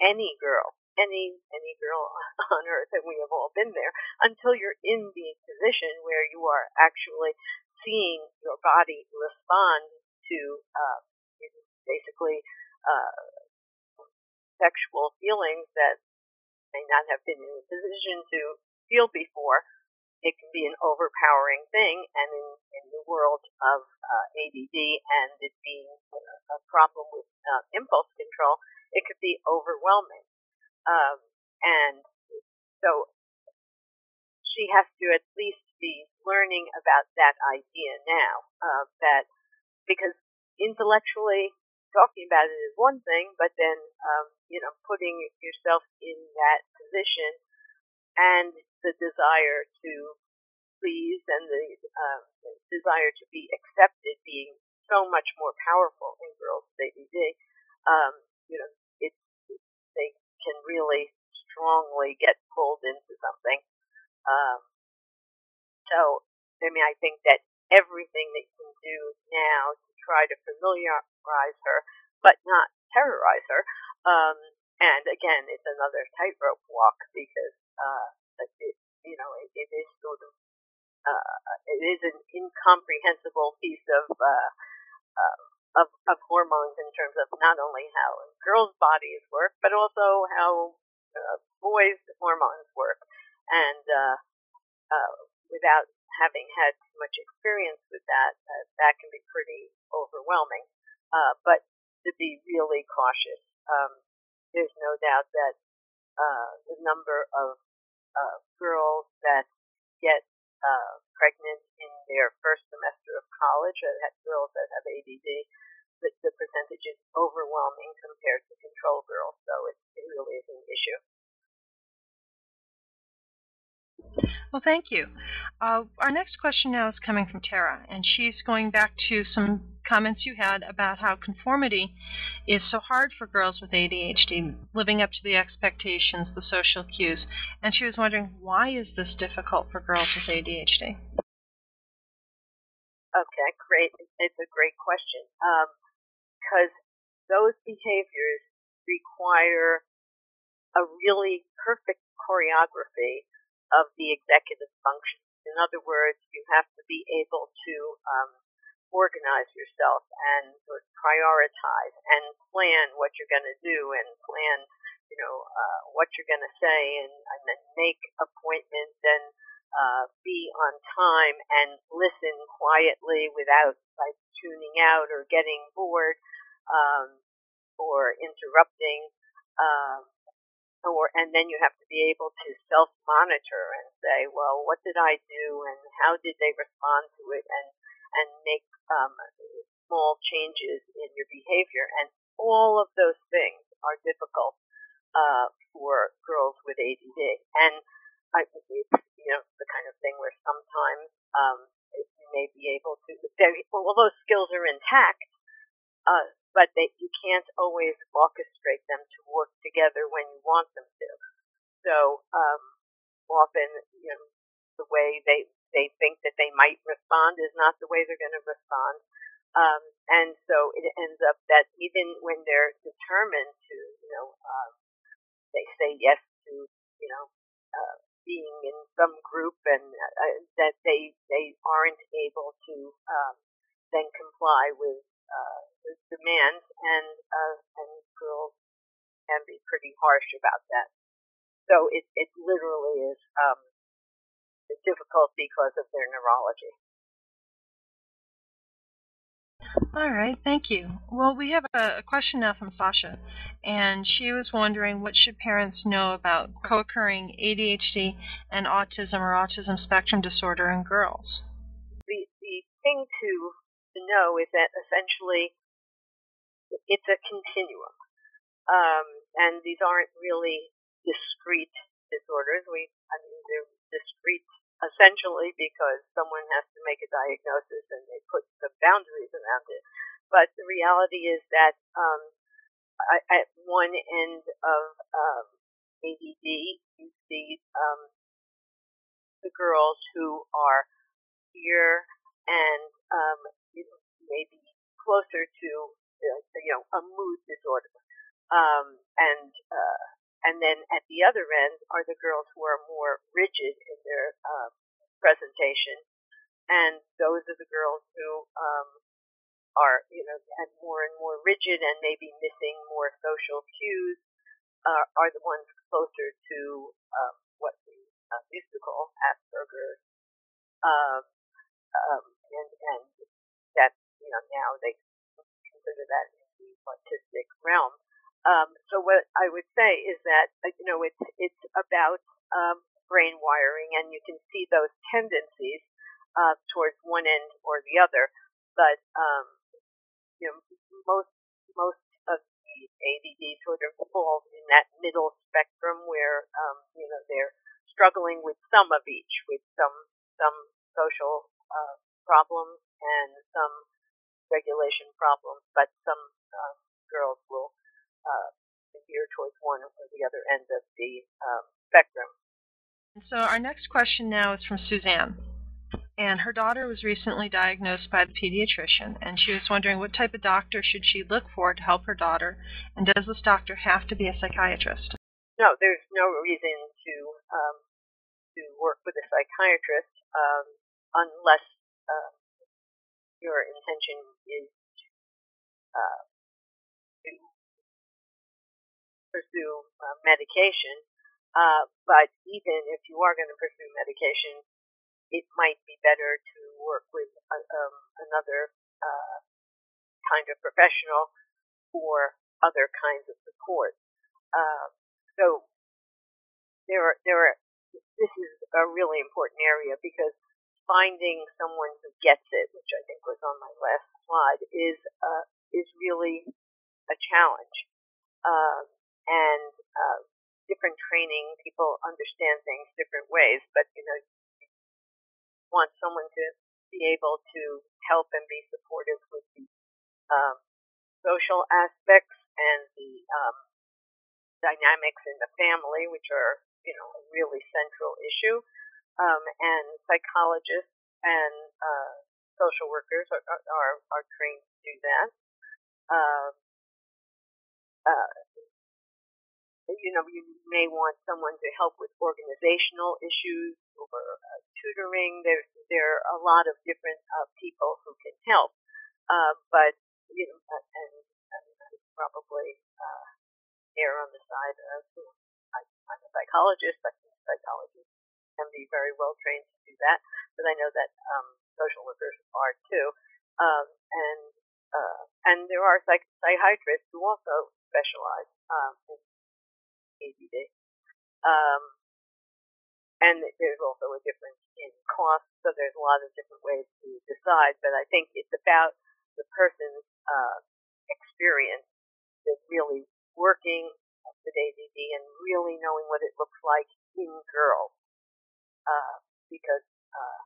any girl, any any girl on earth, and we have all been there, until you're in the position where you are actually seeing your body respond to uh, basically uh, sexual feelings that may not have been in a position to feel before, it can be an overpowering thing, and in, in the world of uh, ADD and it being a problem with uh, impulse control, it could be overwhelming. Um, and so she has to at least be learning about that idea now, uh, that because intellectually talking about it is one thing, but then um, you know putting yourself in that position and the desire to please and the um, desire to be accepted being so much more powerful in girls with ADD, um, you know, it, they can really strongly get pulled into something. Um, so, I mean, I think that everything that you can do now to try to familiarize her, but not terrorize her. Um, and again, it's another tightrope walk because uh, you know, it, it is sort of, uh, it is an incomprehensible piece of, uh, uh, of, of hormones in terms of not only how girls' bodies work, but also how uh, boys' hormones work. And uh, uh, without having had much experience with that, uh, that can be pretty overwhelming. Uh, but to be really cautious, um, there's no doubt that uh, the number of uh, girls that get uh, pregnant in their first semester of college, uh, girls that have ADD, the, the percentage is overwhelming compared to control girls, so it, it really is an issue. Well, thank you. Uh, our next question now is coming from Tara, and she's going back to some comments you had about how conformity is so hard for girls with ADHD, living up to the expectations, the social cues. And she was wondering, why is this difficult for girls with ADHD? Okay, great. It's a great question. Because um, those behaviors require a really perfect choreography of the executive function. In other words, you have to be able to um, organize yourself and sort of prioritize and plan what you're going to do and plan, you know, uh, what you're going to say and, and then make appointments and uh, be on time and listen quietly without like tuning out or getting bored um, or interrupting. Um, or and then you have to be able to self monitor and say, well, what did I do and how did they respond to it and and make um, small changes in your behavior. And all of those things are difficult uh, for girls with ADD. And I, it's you know the kind of thing where sometimes um, you may be able to. Well, those skills are intact, uh, but they, you can't always orchestrate them to work together when you want them to. So um, often, you know, the way they they think that they might respond is not the way they're going to respond. Um, and so it ends up that even when they're determined to, you know, um, they say yes to, you know, uh, being in some group and uh, that they they aren't able to um, then comply with uh, demands and uh, and girls can be pretty harsh about that. So it it literally is um, difficult because of their neurology. All right, thank you. Well, we have a, question now from Sasha, and she was wondering what should parents know about co-occurring ADHD and autism or autism spectrum disorder in girls? The the thing to to know is that essentially it's a continuum. Um, and these aren't really discrete disorders. We, I mean, they're discrete essentially because someone has to make a diagnosis and they put some boundaries around it. But the reality is that um, at one end of um, ADD, you see um, the girls who are here and um, maybe closer to uh, you know a mood disorder, um, and uh, and then at the other end are the girls who are more rigid in their um, presentation, and those are the girls who um, are you know and more and more rigid and maybe missing more social cues uh, are the ones closer to um, what we uh, call Asperger's. Um, um, and, and that, you know, now they consider that in the autistic realm. Um, so what I would say is that, uh, you know, it's, it's about um, brain wiring and you can see those tendencies uh, towards one end or the other. But, um, you know, most, most of the ADD sort of falls in that middle spectrum where, um, you know, they're struggling with some of each, with some, some social uh, problems and some regulation problems, but some uh, girls will uh, veer towards one or the other end of the um, spectrum. So our next question now is from Suzanne. And her daughter was recently diagnosed by the pediatrician, and she was wondering what type of doctor should she look for to help her daughter, and does this doctor have to be a psychiatrist? No, there's no reason to um, to work with a psychiatrist um, unless uh, your intention is uh, pursue uh, medication. Uh, but even if you are going to pursue medication, it might be better to work with a, um, another uh, kind of professional for other kinds of support. Uh, so there are there are this is a really important area because finding someone who gets it, which I think was on my last slide, is uh, is really a challenge. Um, and uh, different training, people understand things different ways, but you know, you want someone to be able to help and be supportive with the um, social aspects and the um, dynamics in the family, which are you know a really central issue um, and psychologists and uh, social workers are, are, are trained to do that. Uh, uh, you know, you may want someone to help with organizational issues or uh, tutoring. There, there are a lot of different uh, people who can help, uh, but you know, and, and probably uh, err on the side of you know, I, I'm a psychologist. Think psychologists can be very well trained to do that, but I know that um, social workers are too. Um, and uh, and there are psych- psychiatrists who also specialize um, in ADD. Um, and there's also a difference in cost, so there's a lot of different ways to decide. But I think it's about the person's uh, experience with really working with ADD and really knowing what it looks like in girls uh, because uh,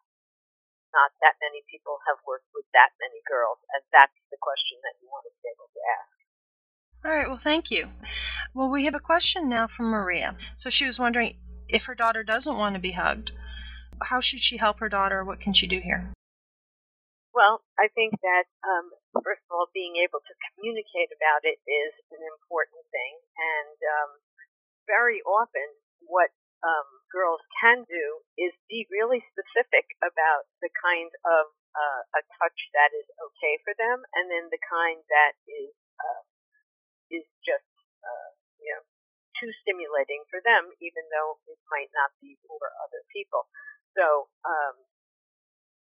not that many people have worked with that many girls, and that's the question that you want to be able to ask. All right, well, thank you. Well, we have a question now from Maria. So she was wondering if her daughter doesn't want to be hugged, how should she help her daughter? What can she do here? Well, I think that, um, first of all, being able to communicate about it is an important thing. And um, very often, what um, girls can do is be really specific about the kind of uh, a touch that is okay for them, and then the kind that is uh, is just uh, you know too stimulating for them, even though it might not be for other people. So um,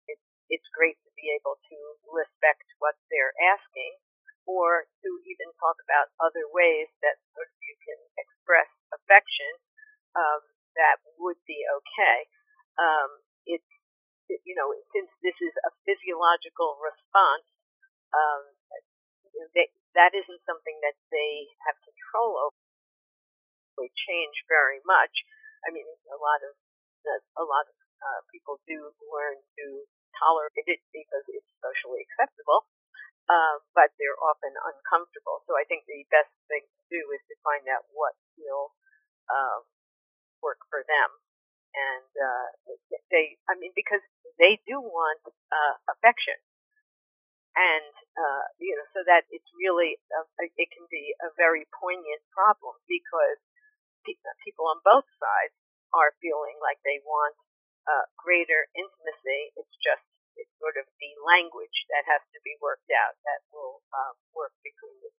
it's it's great to be able to respect what they're asking, or to even talk about other ways that sort of you can express affection. Um, that would be okay. Um, it's, it, you know, since this is a physiological response, um, they, that isn't something that they have control over. They change very much. I mean, a lot of a lot of uh, people do learn to tolerate it because it's socially acceptable, uh, but they're often uncomfortable. So I think the best thing to do is to find out what will uh, work for them. And uh, they, I mean, because they do want uh, affection, and uh, you know, so that it's really a, it can be a very poignant problem because people on both sides are feeling like they want uh, greater intimacy. It's just it's sort of the language that has to be worked out that will um, work between the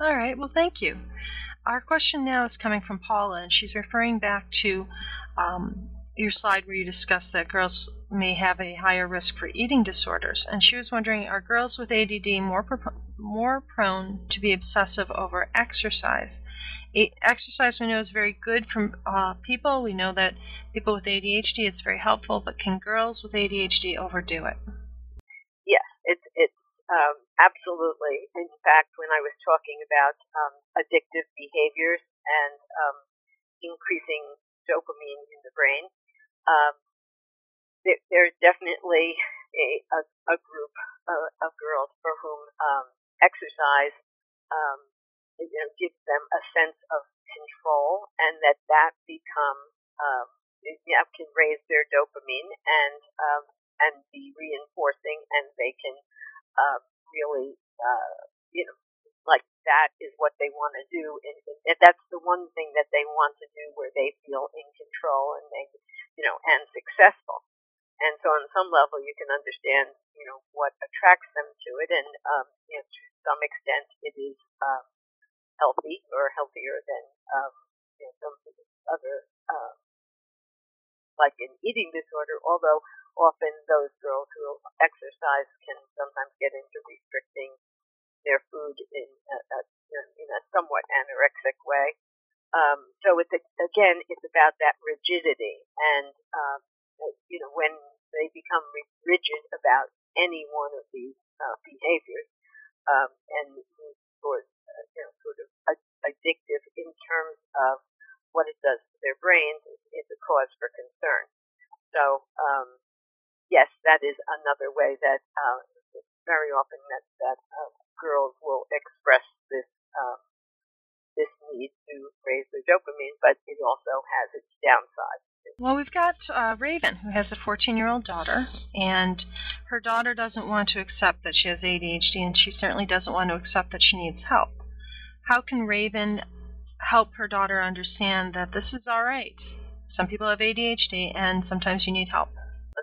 All right. Well, thank you. Our question now is coming from Paula, and she's referring back to um, your slide where you discussed that girls may have a higher risk for eating disorders. And she was wondering, are girls with ADD more more prone to be obsessive over exercise? exercise we know is very good for uh, people. We know that people with ADHD it's very helpful, but can girls with ADHD overdo it? Yes, it's it's um, absolutely. In fact, when I was talking about um, addictive behaviors and um, increasing dopamine in the brain, um, there, there's definitely a, a, a group of, of girls for whom um, exercise um, you know, gives them a sense of control, and that that becomes um, know, can raise their dopamine and um, and be reinforcing, and they can uh, really uh, you know like that is what they want to do, and, and that's the one thing that they want to do where they feel in control and they you know and successful. And so, on some level, you can understand, you know, what attracts them to it, and um, you know, to some extent, it is um, healthy or healthier than um, you know, some other, uh, like an eating disorder. Although often those girls who exercise can sometimes get into restricting their food in a, a in a somewhat anorexic way. Um, so it's a, again, it's about that rigidity, and um, you know when they become rigid about any one of these uh, behaviors um, and towards uh, you know sort of addictive in terms of what it does to their brains is a cause for concern. So um, yes, that is another way that uh, very often that that uh, girls will express this um, this need to raise their dopamine, but it also has its downside. Well, we've got uh, Raven, who has a 14-year-old daughter, and her daughter doesn't want to accept that she has ADHD, and she certainly doesn't want to accept that she needs help. How can Raven help her daughter understand that this is all right? Some people have ADHD, and sometimes you need help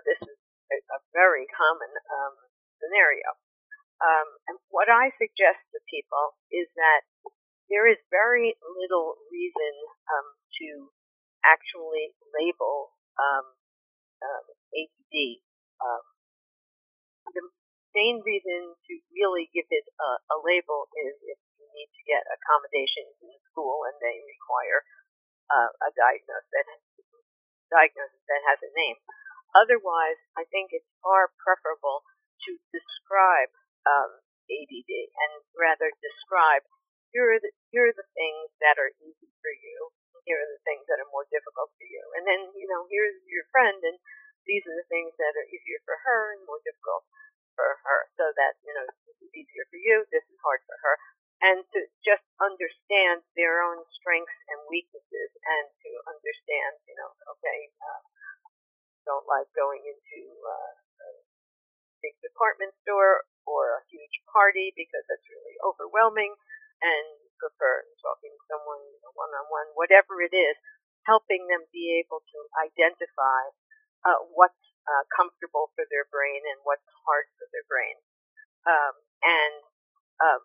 This is a very common um, scenario. Um, and what I suggest to people is that there is very little reason um, to actually label um, um, ADD. Um, the main reason to really give it a, a label is if you need to get accommodations in school and they require uh, a diagnosis that, diagnosis that has a name. Otherwise, I think it's far preferable to describe um, ADD and rather describe here are the here are the things that are easy for you, here are the things that are more difficult for you, and then you know here's your friend, and these are the things that are easier for her and more difficult for her, so that you know this is easier for you, this is hard for her, and to just understand their own strengths and weaknesses, and to understand you know okay. Uh, don't like going into uh, department store or a huge party because that's really overwhelming and prefer talking to someone one on one, whatever it is, helping them be able to identify uh, what's uh, comfortable for their brain and what's hard for their brain. Um, and, um,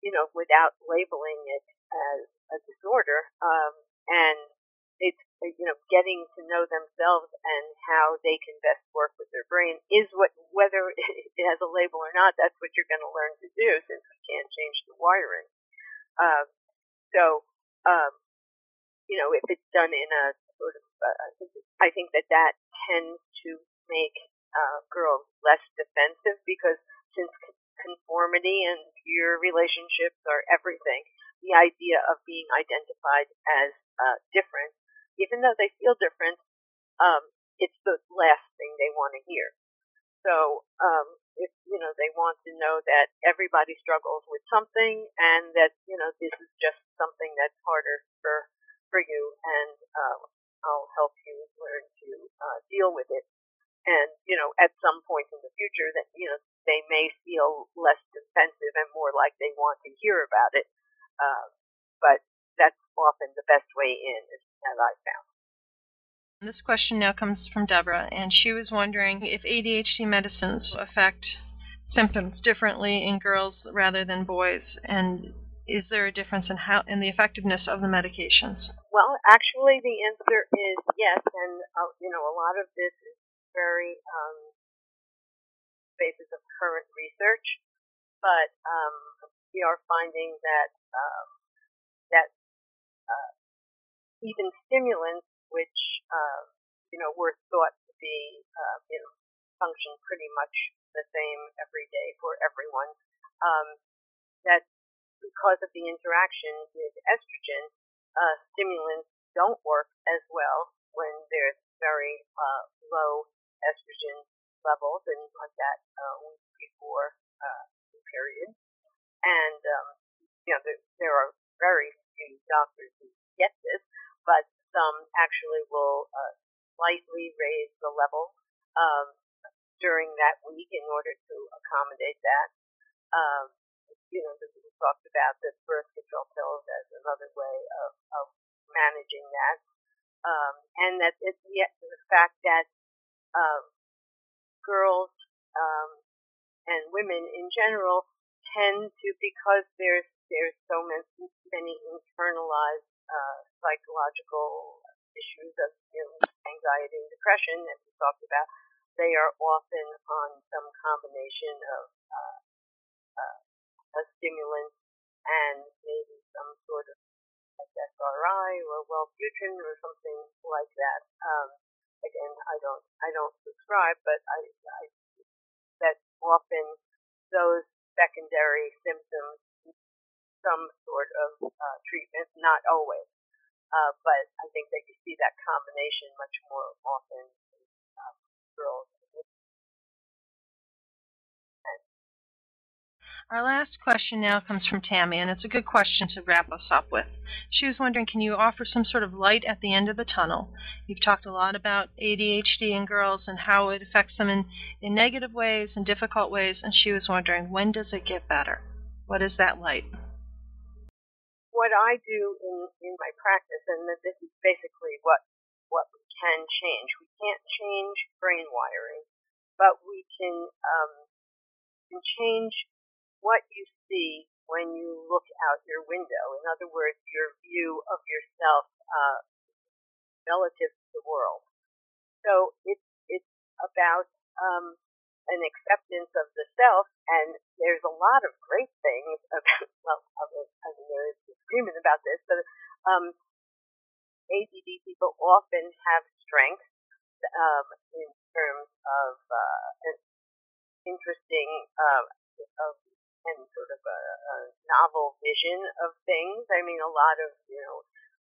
you know, without labeling it as a disorder, um, and you know getting to know themselves and how they can best work with their brain is what whether it has a label or not that's what you're going to learn to do since we can't change the wiring. Uh, so um, you know if it's done in a sort of uh, I think that that tends to make uh, girls less defensive because since conformity and your relationships are everything, the idea of being identified as uh, different, even though they feel different, um, it's the last thing they want to hear. So um, if you know they want to know that everybody struggles with something and that you know this is just something that's harder for for you and uh, I'll help you learn to uh, deal with it. And you know, at some point in the future, that you know they may feel less defensive and more like they want to hear about it. Uh, but that's often the best way in, as I've found. This question now comes from Deborah, and she was wondering if ADHD medicines affect symptoms differently in girls rather than boys, and is there a difference in how in the effectiveness of the medications? Well, actually, the answer is yes, and uh, you know a lot of this is very um, basis of current research, but um, we are finding that um, even stimulants which uh, you know were thought to be uh, you know function pretty much the same every day for everyone. Um, that because of the interaction with estrogen, uh, stimulants don't work as well when there's very uh, low estrogen levels and like that uh, week before uh, the period. And um, you know there, there are very few doctors who get this, but some actually will uh, slightly raise the level um, during that week in order to accommodate that. Um, you know, we talked about the birth control pills as another way of, of managing that. Um, and that it, yet the fact that um, girls um, and women in general tend to, because there's there's so many, many internalized uh, psychological issues of you know, anxiety and depression that we talked about, they are often on some combination of uh, uh, a stimulant and maybe some sort of SSRI or Wellbutrin or something like that. Um, again, I don't I don't subscribe, but I, I that often those secondary symptoms some sort of uh, treatment, not always. Uh, but I think that you see that combination much more often in uh, girls. Our last question now comes from Tammy, and it's a good question to wrap us up with. She was wondering, can you offer some sort of light at the end of the tunnel? You've talked a lot about ADHD in girls and how it affects them in, in negative ways and difficult ways, and she was wondering, when does it get better? What is that light? What I do in, in my practice, and that this is basically what what we can change. We can't change brain wiring, but we can um, can change what you see when you look out your window. In other words, your view of yourself uh, relative to the world. So it's it's about um, an acceptance of the self, and there's a lot of great things about, well, I mean, there's disagreement about this, but um, ADD people often have strengths um, in terms of uh, interesting uh, of, and sort of a, a novel vision of things. I mean, a lot of, you know,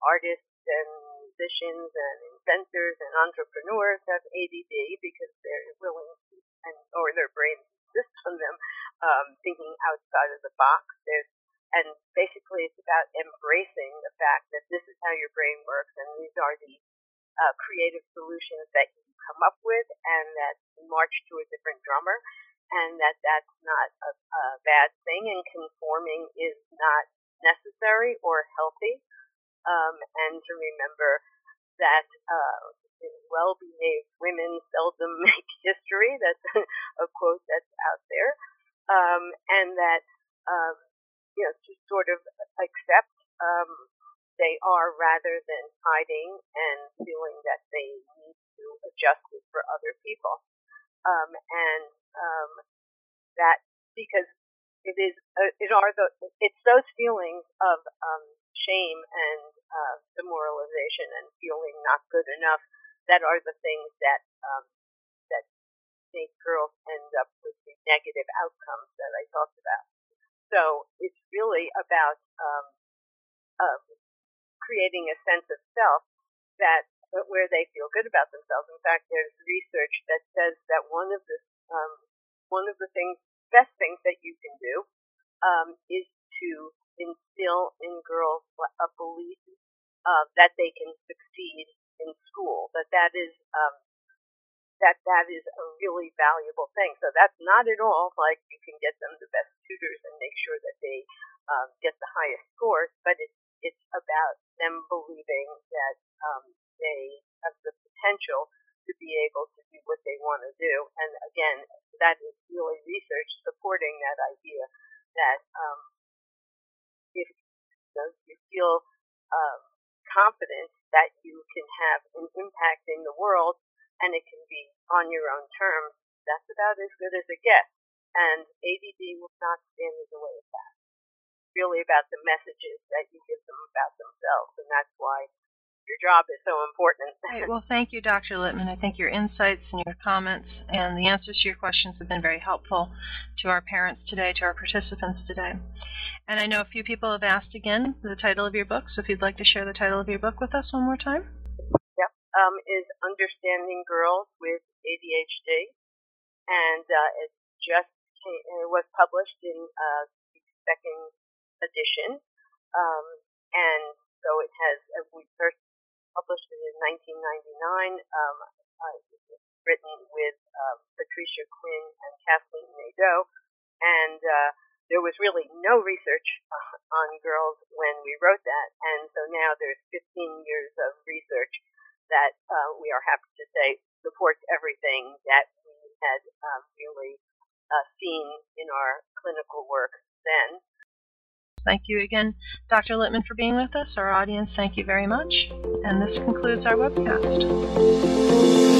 artists and musicians and inventors and entrepreneurs have ADD because they're willing to and or their brains insist on them um, thinking outside of the box. There's and basically it's about embracing the fact that this is how your brain works and these are the uh, creative solutions that you come up with and that march to a different drummer and that that's not a, a bad thing and conforming is not necessary or healthy um, and to remember that uh, well-behaved women seldom make history. That's a quote that's out there, um, and that um, you know to sort of accept um, they are rather than hiding and feeling that they need to adjust it for other people, um, and um, that because it is uh, it are the it's those feelings of um, shame and uh, demoralization and feeling not good enough that are the things that um, that make girls end up with the negative outcomes that I talked about. So it's really about um, uh, creating a sense of self that where they feel good about themselves. In fact, there's research that says that one of the um, one of the things, best things that you can do, um, is to instill in girls a belief uh, that they can succeed in school. That that is um, that that is a really valuable thing. So that's not at all like you can get them the best tutors and make sure that they um, get the highest scores, but it's it's about them believing that um, they have the potential to be able to do what they want to do. And again, that is really research supporting that idea that um, if you, feel um, confident that you can have an impact in the world and it can be on your own terms, that's about as good as it gets. And ADD will not stand in the way of that. It's really about the messages that you give them about themselves, and that's why your job is so important. Right, well, thank you, Dr. Littman. I think your insights and your comments and the answers to your questions have been very helpful to our parents today, to our participants today. And I know a few people have asked again the title of your book, so if you'd like to share the title of your book with us one more time. Yep, um, is Understanding Girls with ADHD, and uh, it just came, it was published in uh, the second edition, um, and so it has uh, we first published in 1999. Um, uh, written with uh, Patricia Quinn and Kathleen Nadeau, and uh, there was really no research uh, on girls when we wrote that, and so now there's 15 years of research that uh, we are happy to say supports everything that we had um, really uh, seen in our clinical work then. Thank you again, Dr. Littman, for being with us. Our audience, thank you very much. And this concludes our webcast.